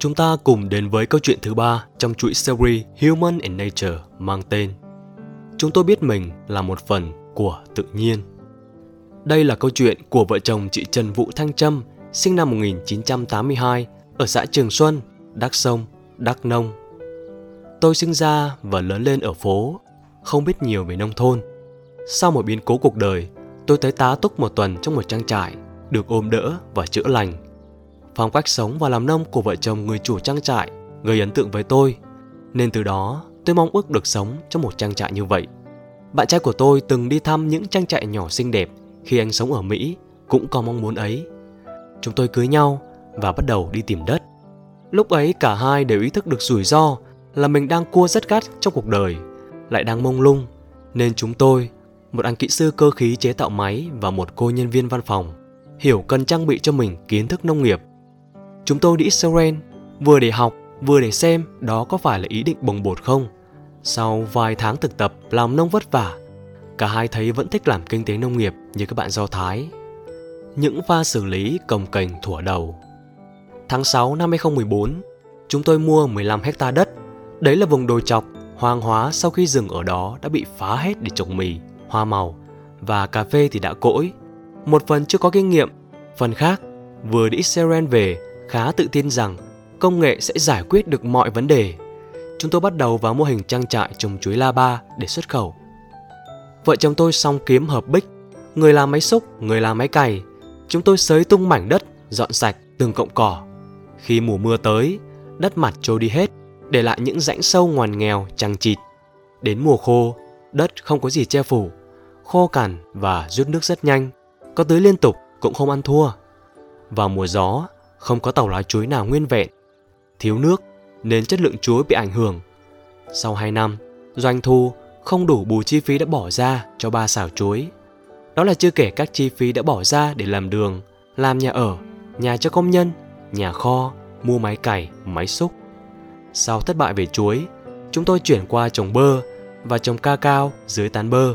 Chúng ta cùng đến với câu chuyện thứ ba trong chuỗi series Human and Nature mang tên Chúng tôi biết mình là một phần của tự nhiên. Đây là câu chuyện của vợ chồng chị Trần Vũ Thanh Trâm, sinh năm 1982 ở xã Trường Xuân, Đắk Sông, Đắk Nông. Tôi sinh ra và lớn lên ở phố, không biết nhiều về nông thôn. Sau một biến cố cuộc đời, tôi tới tá túc một tuần trong một trang trại, được ôm đỡ và chữa lành. Phong cách sống và làm nông của vợ chồng người chủ trang trại gây ấn tượng với tôi, nên từ đó tôi mong ước được sống trong một trang trại như vậy. Bạn trai của tôi từng đi thăm những trang trại nhỏ xinh đẹp khi anh sống ở Mỹ, cũng có mong muốn ấy. Chúng tôi cưới nhau và bắt đầu đi tìm đất. Lúc ấy cả hai đều ý thức được rủi ro là mình đang cua rất gắt trong cuộc đời, lại đang mông lung, nên chúng tôi, một anh kỹ sư cơ khí chế tạo máy và một cô nhân viên văn phòng, hiểu cần trang bị cho mình kiến thức nông nghiệp. Chúng tôi đi Israel vừa để học vừa để xem đó có phải là ý định bồng bột không. Sau vài tháng thực tập làm nông vất vả, cả hai thấy vẫn thích làm kinh tế nông nghiệp như các bạn Do Thái. Những pha xử lý cồng cành thủa đầu. Tháng 6 năm 2014, chúng tôi mua 15 hecta đất. Đấy là vùng đồi chọc, hoang hóa sau khi rừng ở đó đã bị phá hết để trồng mì, hoa màu và cà phê thì đã cỗi. Một phần chưa có kinh nghiệm, phần khác vừa đi Israel về khá tự tin rằng công nghệ sẽ giải quyết được mọi vấn đề. Chúng tôi bắt đầu vào mô hình trang trại trồng chuối la ba để xuất khẩu. Vợ chồng tôi xong kiếm hợp bích, người làm máy xúc, người làm máy cày. Chúng tôi sới tung mảnh đất, dọn sạch từng cọng cỏ. Khi mùa mưa tới, đất mặt trôi đi hết, để lại những rãnh sâu ngoằn nghèo chằng chịt. Đến mùa khô, đất không có gì che phủ, khô cằn và rút nước rất nhanh, có tưới liên tục cũng không ăn thua. Vào mùa gió, không có tàu lá chuối nào nguyên vẹn, thiếu nước nên chất lượng chuối bị ảnh hưởng. Sau 2 năm, doanh thu không đủ bù chi phí đã bỏ ra cho ba xào chuối. Đó là chưa kể các chi phí đã bỏ ra để làm đường, làm nhà ở, nhà cho công nhân, nhà kho, mua máy cày, máy xúc. Sau thất bại về chuối, chúng tôi chuyển qua trồng bơ và trồng ca cao dưới tán bơ.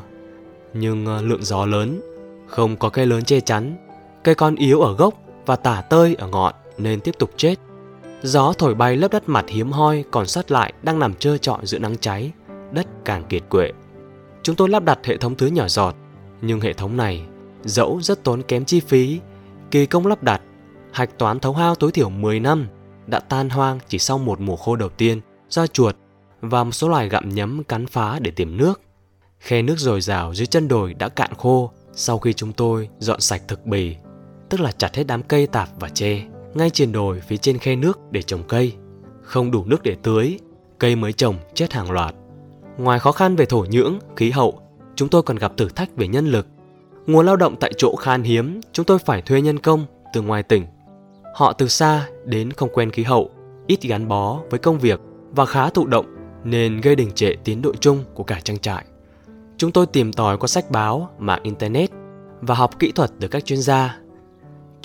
Nhưng ờ, lượng gió lớn, không có cây lớn che chắn, cây con yếu ở gốc và tả tơi ở ngọn nên tiếp tục chết. Gió thổi bay lớp đất mặt hiếm hoi còn sót lại đang nằm trơ trọi giữa nắng cháy, đất càng kiệt quệ. Chúng tôi lắp đặt hệ thống tưới nhỏ giọt, nhưng hệ thống này dẫu rất tốn kém chi phí, kỳ công lắp đặt, hạch toán thấu hao tối thiểu 10 năm đã tan hoang chỉ sau một mùa khô đầu tiên do chuột và một số loài gặm nhấm cắn phá để tìm nước. Khe nước dồi dào dưới chân đồi đã cạn khô sau khi chúng tôi dọn sạch thực bì, tức là chặt hết đám cây tạp và tre ngay trên đồi phía trên khe nước để trồng cây. Không đủ nước để tưới, cây mới trồng chết hàng loạt. Ngoài khó khăn về thổ nhưỡng, khí hậu, chúng tôi còn gặp thử thách về nhân lực. Nguồn lao động tại chỗ khan hiếm, chúng tôi phải thuê nhân công từ ngoài tỉnh. Họ từ xa đến không quen khí hậu, ít gắn bó với công việc và khá thụ động nên gây đình trệ tiến độ chung của cả trang trại. Chúng tôi tìm tòi qua sách báo, mạng internet và học kỹ thuật từ các chuyên gia.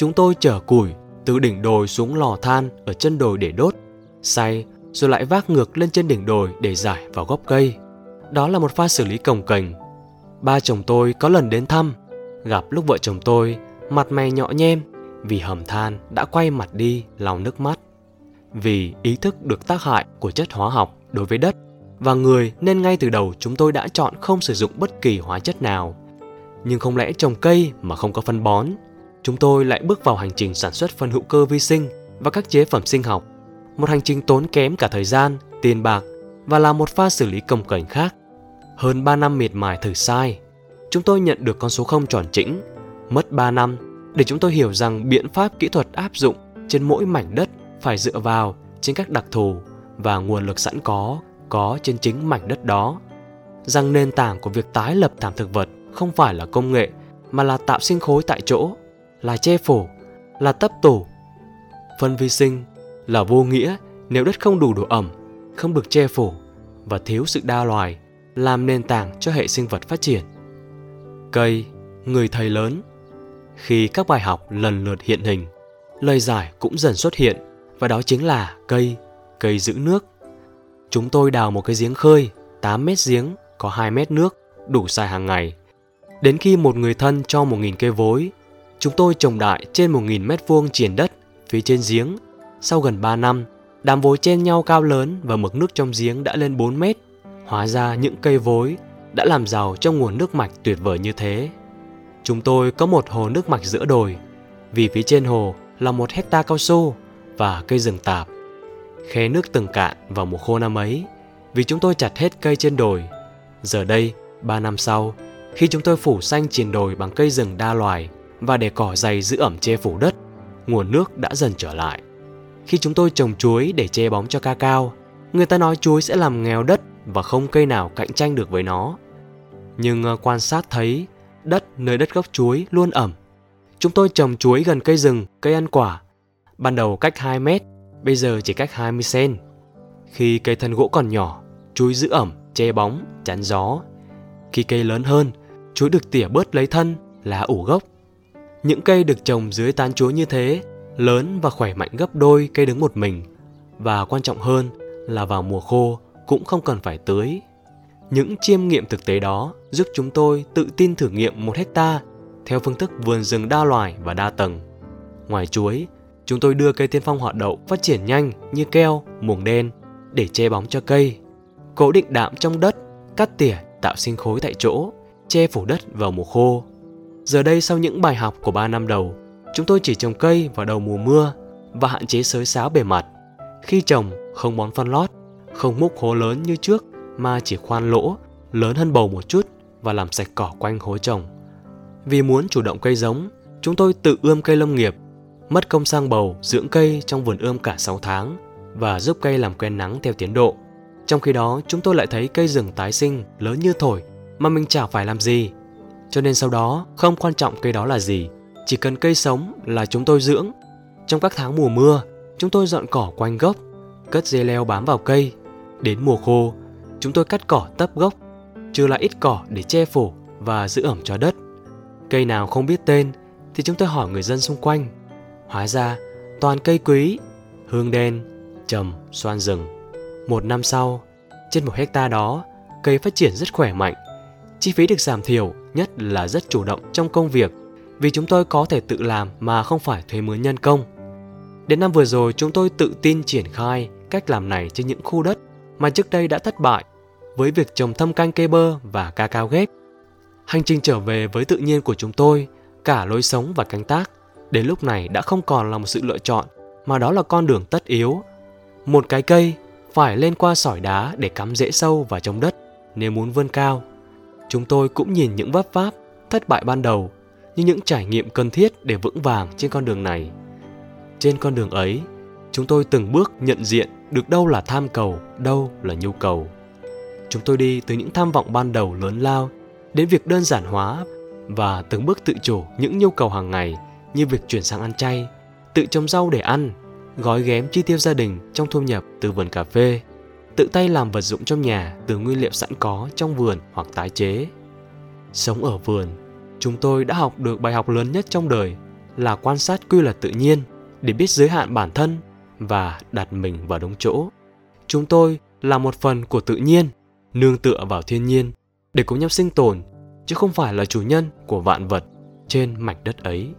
Chúng tôi chở củi từ đỉnh đồi xuống lò than ở chân đồi để đốt, xay rồi lại vác ngược lên trên đỉnh đồi để giải vào gốc cây. Đó là một pha xử lý cồng kềnh. Ba chồng tôi có lần đến thăm, gặp lúc vợ chồng tôi mặt mày nhọ nhem vì hầm than đã quay mặt đi lau nước mắt. Vì ý thức được tác hại của chất hóa học đối với đất và người nên ngay từ đầu chúng tôi đã chọn không sử dụng bất kỳ hóa chất nào. Nhưng không lẽ trồng cây mà không có phân bón chúng tôi lại bước vào hành trình sản xuất phân hữu cơ vi sinh và các chế phẩm sinh học. Một hành trình tốn kém cả thời gian, tiền bạc và là một pha xử lý công cảnh khác. Hơn 3 năm miệt mài thử sai, chúng tôi nhận được con số không tròn chỉnh. Mất 3 năm để chúng tôi hiểu rằng biện pháp kỹ thuật áp dụng trên mỗi mảnh đất phải dựa vào trên các đặc thù và nguồn lực sẵn có có trên chính mảnh đất đó. Rằng nền tảng của việc tái lập thảm thực vật không phải là công nghệ mà là tạo sinh khối tại chỗ là che phủ, là tấp tổ, Phân vi sinh là vô nghĩa nếu đất không đủ độ ẩm, không được che phủ và thiếu sự đa loài làm nền tảng cho hệ sinh vật phát triển. Cây, người thầy lớn. Khi các bài học lần lượt hiện hình, lời giải cũng dần xuất hiện và đó chính là cây, cây giữ nước. Chúng tôi đào một cái giếng khơi, 8 mét giếng, có 2 mét nước, đủ xài hàng ngày. Đến khi một người thân cho 1.000 cây vối Chúng tôi trồng đại trên 1.000 mét vuông triển đất phía trên giếng. Sau gần 3 năm, Đám vối chen nhau cao lớn và mực nước trong giếng đã lên 4 mét. Hóa ra những cây vối đã làm giàu trong nguồn nước mạch tuyệt vời như thế. Chúng tôi có một hồ nước mạch giữa đồi, vì phía trên hồ là một hecta cao su và cây rừng tạp. Khe nước từng cạn vào mùa khô năm ấy, vì chúng tôi chặt hết cây trên đồi. Giờ đây, ba năm sau, khi chúng tôi phủ xanh triền đồi bằng cây rừng đa loài và để cỏ dày giữ ẩm che phủ đất, nguồn nước đã dần trở lại. Khi chúng tôi trồng chuối để che bóng cho ca cao, người ta nói chuối sẽ làm nghèo đất và không cây nào cạnh tranh được với nó. Nhưng ờ, quan sát thấy đất nơi đất gốc chuối luôn ẩm. Chúng tôi trồng chuối gần cây rừng, cây ăn quả. Ban đầu cách 2 mét, bây giờ chỉ cách 20 cm. Khi cây thân gỗ còn nhỏ, chuối giữ ẩm, che bóng, chắn gió. Khi cây lớn hơn, chuối được tỉa bớt lấy thân, lá ủ gốc. Những cây được trồng dưới tán chuối như thế, lớn và khỏe mạnh gấp đôi cây đứng một mình. Và quan trọng hơn là vào mùa khô cũng không cần phải tưới. Những chiêm nghiệm thực tế đó giúp chúng tôi tự tin thử nghiệm một hecta theo phương thức vườn rừng đa loài và đa tầng. Ngoài chuối, chúng tôi đưa cây tiên phong họ đậu phát triển nhanh như keo, muồng đen để che bóng cho cây. Cố định đạm trong đất, cắt tỉa tạo sinh khối tại chỗ, che phủ đất vào mùa khô. Giờ đây sau những bài học của 3 năm đầu, chúng tôi chỉ trồng cây vào đầu mùa mưa và hạn chế xới xáo bề mặt. Khi trồng, không bón phân lót, không múc hố lớn như trước mà chỉ khoan lỗ lớn hơn bầu một chút và làm sạch cỏ quanh hố trồng. Vì muốn chủ động cây giống, chúng tôi tự ươm cây lâm nghiệp, mất công sang bầu dưỡng cây trong vườn ươm cả 6 tháng và giúp cây làm quen nắng theo tiến độ. Trong khi đó, chúng tôi lại thấy cây rừng tái sinh lớn như thổi mà mình chả phải làm gì. Cho nên sau đó, không quan trọng cây đó là gì, chỉ cần cây sống là chúng tôi dưỡng. Trong các tháng mùa mưa, chúng tôi dọn cỏ quanh gốc, cất dây leo bám vào cây. Đến mùa khô, chúng tôi cắt cỏ tấp gốc, trừ lại ít cỏ để che phủ và giữ ẩm cho đất. Cây nào không biết tên thì chúng tôi hỏi người dân xung quanh. Hóa ra, toàn cây quý, hương đen, trầm, xoan rừng. Một năm sau, trên một hecta đó, cây phát triển rất khỏe mạnh. Chi phí được giảm thiểu, nhất là rất chủ động trong công việc vì chúng tôi có thể tự làm mà không phải thuê mướn nhân công. Đến năm vừa rồi, chúng tôi tự tin triển khai cách làm này trên những khu đất mà trước đây đã thất bại với việc trồng thâm canh cây bơ và ca cao ghép. Hành trình trở về với tự nhiên của chúng tôi, cả lối sống và canh tác, đến lúc này đã không còn là một sự lựa chọn mà đó là con đường tất yếu. Một cái cây phải lên qua sỏi đá để cắm rễ sâu vào trong đất nếu muốn vươn cao. Chúng tôi cũng nhìn những vấp váp, thất bại ban đầu như những trải nghiệm cần thiết để vững vàng trên con đường này. Trên con đường ấy, chúng tôi từng bước nhận diện được đâu là tham cầu, đâu là nhu cầu. Chúng tôi đi từ những tham vọng ban đầu lớn lao đến việc đơn giản hóa và từng bước tự chủ những nhu cầu hàng ngày như việc chuyển sang ăn chay, tự trồng rau để ăn, gói ghém chi tiêu gia đình trong thu nhập từ vườn cà phê, tự tay làm vật dụng trong nhà từ nguyên liệu sẵn có trong vườn hoặc tái chế. Sống ở vườn, chúng tôi đã học được bài học lớn nhất trong đời là quan sát quy luật tự nhiên để biết giới hạn bản thân và đặt mình vào đúng chỗ. Chúng tôi là một phần của tự nhiên, nương tựa vào thiên nhiên để cùng nhau sinh tồn, chứ không phải là chủ nhân của vạn vật trên mảnh đất ấy.